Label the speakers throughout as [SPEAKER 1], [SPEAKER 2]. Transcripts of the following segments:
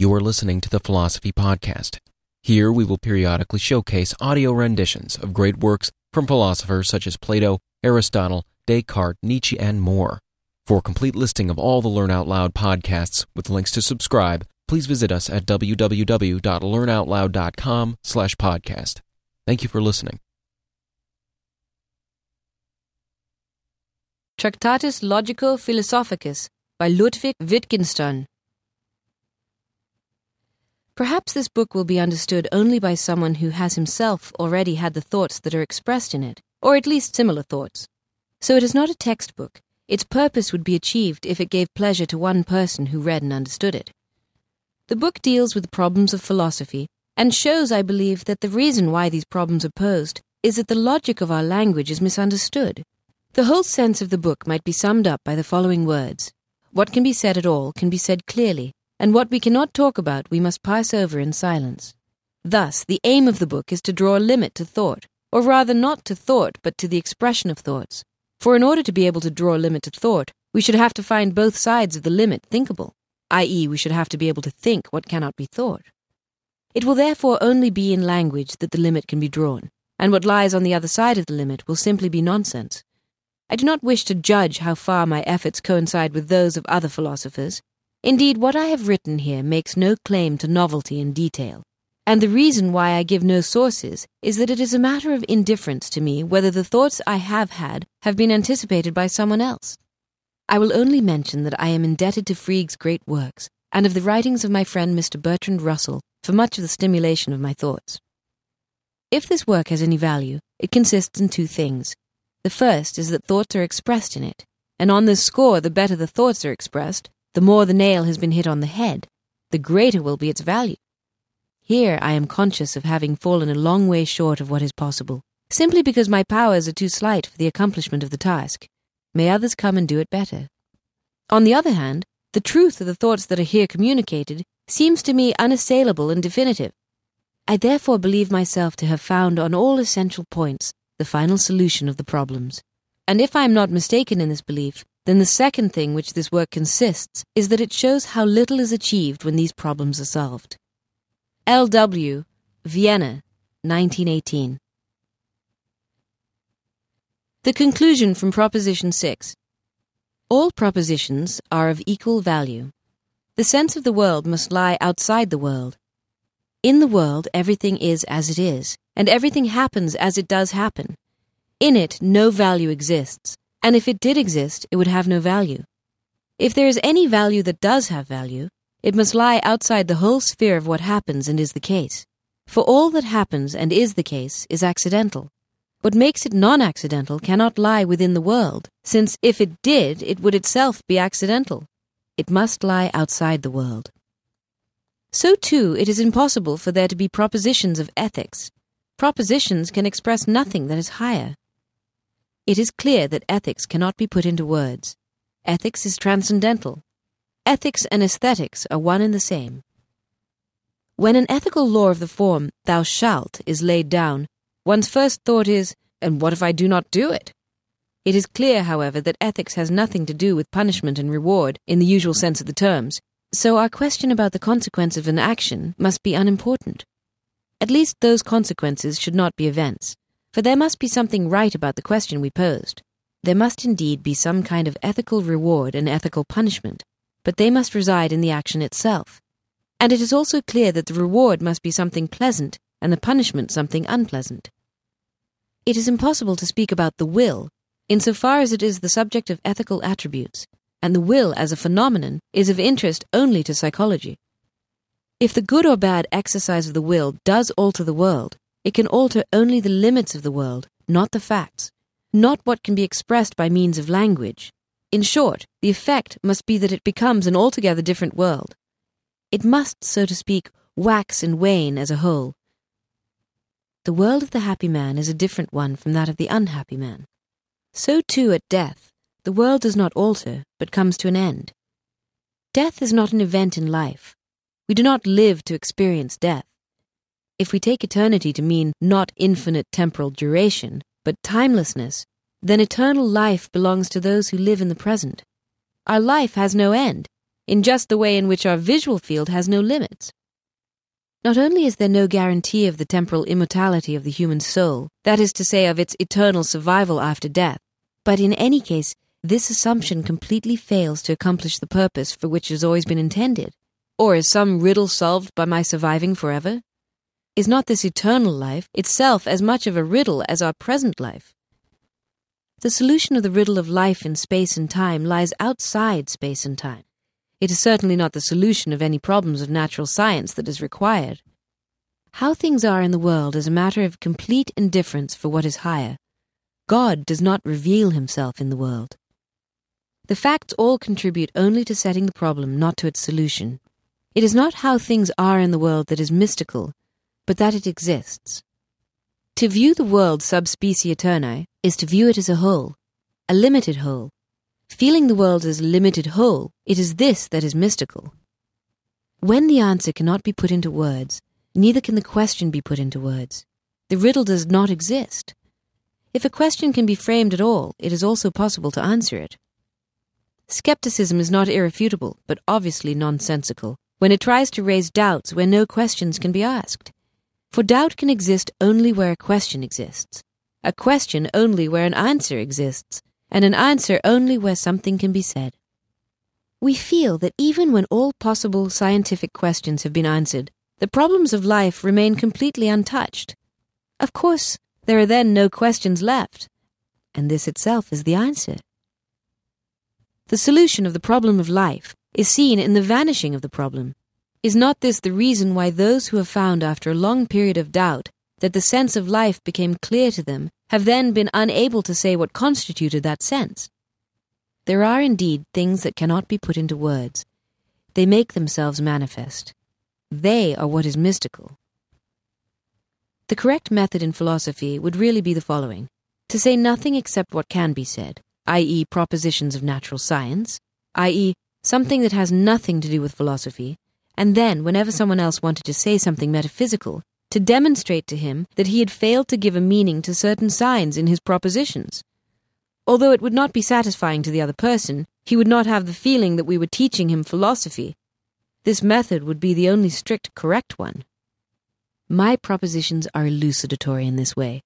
[SPEAKER 1] You are listening to the Philosophy Podcast. Here we will periodically showcase audio renditions of great works from philosophers such as Plato, Aristotle, Descartes, Nietzsche, and more. For a complete listing of all the Learn Out Loud podcasts with links to subscribe, please visit us at www.learnoutloud.com slash podcast. Thank you for listening.
[SPEAKER 2] Tractatus Logico Philosophicus by Ludwig Wittgenstein. Perhaps this book will be understood only by someone who has himself already had the thoughts that are expressed in it, or at least similar thoughts. So it is not a textbook. Its purpose would be achieved if it gave pleasure to one person who read and understood it. The book deals with the problems of philosophy and shows, I believe, that the reason why these problems are posed is that the logic of our language is misunderstood. The whole sense of the book might be summed up by the following words What can be said at all can be said clearly, and what we cannot talk about we must pass over in silence. Thus, the aim of the book is to draw a limit to thought, or rather not to thought, but to the expression of thoughts. For in order to be able to draw a limit to thought, we should have to find both sides of the limit thinkable, i.e., we should have to be able to think what cannot be thought. It will therefore only be in language that the limit can be drawn, and what lies on the other side of the limit will simply be nonsense. I do not wish to judge how far my efforts coincide with those of other philosophers. Indeed, what I have written here makes no claim to novelty in detail. And the reason why I give no sources is that it is a matter of indifference to me whether the thoughts I have had have been anticipated by someone else. I will only mention that I am indebted to Frege's great works and of the writings of my friend Mr. Bertrand Russell for much of the stimulation of my thoughts. If this work has any value, it consists in two things the first is that thoughts are expressed in it, and on this score, the better the thoughts are expressed, the more the nail has been hit on the head, the greater will be its value. Here I am conscious of having fallen a long way short of what is possible, simply because my powers are too slight for the accomplishment of the task. May others come and do it better. On the other hand, the truth of the thoughts that are here communicated seems to me unassailable and definitive. I therefore believe myself to have found on all essential points the final solution of the problems. And if I am not mistaken in this belief, then the second thing which this work consists is that it shows how little is achieved when these problems are solved. L.W., Vienna, 1918. The conclusion from Proposition 6. All propositions are of equal value. The sense of the world must lie outside the world. In the world, everything is as it is, and everything happens as it does happen. In it, no value exists, and if it did exist, it would have no value. If there is any value that does have value, it must lie outside the whole sphere of what happens and is the case. For all that happens and is the case is accidental. What makes it non accidental cannot lie within the world, since if it did, it would itself be accidental. It must lie outside the world. So, too, it is impossible for there to be propositions of ethics, Propositions can express nothing that is higher. It is clear that ethics cannot be put into words. Ethics is transcendental. Ethics and aesthetics are one and the same. When an ethical law of the form, thou shalt, is laid down, one's first thought is, and what if I do not do it? It is clear, however, that ethics has nothing to do with punishment and reward in the usual sense of the terms, so our question about the consequence of an action must be unimportant. At least those consequences should not be events, for there must be something right about the question we posed. There must indeed be some kind of ethical reward and ethical punishment, but they must reside in the action itself. And it is also clear that the reward must be something pleasant and the punishment something unpleasant. It is impossible to speak about the will, insofar as it is the subject of ethical attributes, and the will as a phenomenon is of interest only to psychology. If the good or bad exercise of the will does alter the world, it can alter only the limits of the world, not the facts, not what can be expressed by means of language. In short, the effect must be that it becomes an altogether different world. It must, so to speak, wax and wane as a whole. The world of the happy man is a different one from that of the unhappy man. So too at death, the world does not alter, but comes to an end. Death is not an event in life, we do not live to experience death. If we take eternity to mean not infinite temporal duration, but timelessness, then eternal life belongs to those who live in the present. Our life has no end. in just the way in which our visual field has no limits. Not only is there no guarantee of the temporal immortality of the human soul, that is to say, of its eternal survival after death, but in any case, this assumption completely fails to accomplish the purpose for which it has always been intended. Or is some riddle solved by my surviving forever? Is not this eternal life itself as much of a riddle as our present life? The solution of the riddle of life in space and time lies outside space and time. It is certainly not the solution of any problems of natural science that is required. How things are in the world is a matter of complete indifference for what is higher. God does not reveal himself in the world. The facts all contribute only to setting the problem, not to its solution. It is not how things are in the world that is mystical, but that it exists. To view the world sub specie aeterni is to view it as a whole, a limited whole, Feeling the world as a limited whole, it is this that is mystical. When the answer cannot be put into words, neither can the question be put into words. The riddle does not exist. If a question can be framed at all, it is also possible to answer it. Skepticism is not irrefutable, but obviously nonsensical, when it tries to raise doubts where no questions can be asked. For doubt can exist only where a question exists, a question only where an answer exists, and an answer only where something can be said. We feel that even when all possible scientific questions have been answered, the problems of life remain completely untouched. Of course, there are then no questions left, and this itself is the answer. The solution of the problem of life is seen in the vanishing of the problem. Is not this the reason why those who have found after a long period of doubt that the sense of life became clear to them have then been unable to say what constituted that sense. There are indeed things that cannot be put into words. They make themselves manifest. They are what is mystical. The correct method in philosophy would really be the following to say nothing except what can be said, i.e., propositions of natural science, i.e., something that has nothing to do with philosophy, and then, whenever someone else wanted to say something metaphysical, to demonstrate to him that he had failed to give a meaning to certain signs in his propositions. Although it would not be satisfying to the other person, he would not have the feeling that we were teaching him philosophy. This method would be the only strict correct one. My propositions are elucidatory in this way.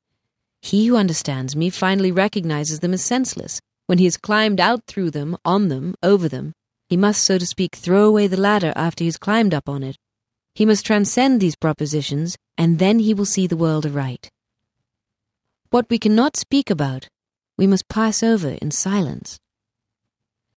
[SPEAKER 2] He who understands me finally recognizes them as senseless. When he has climbed out through them, on them, over them, he must, so to speak, throw away the ladder after he has climbed up on it he must transcend these propositions, and then he will see the world aright. What we cannot speak about, we must pass over in silence.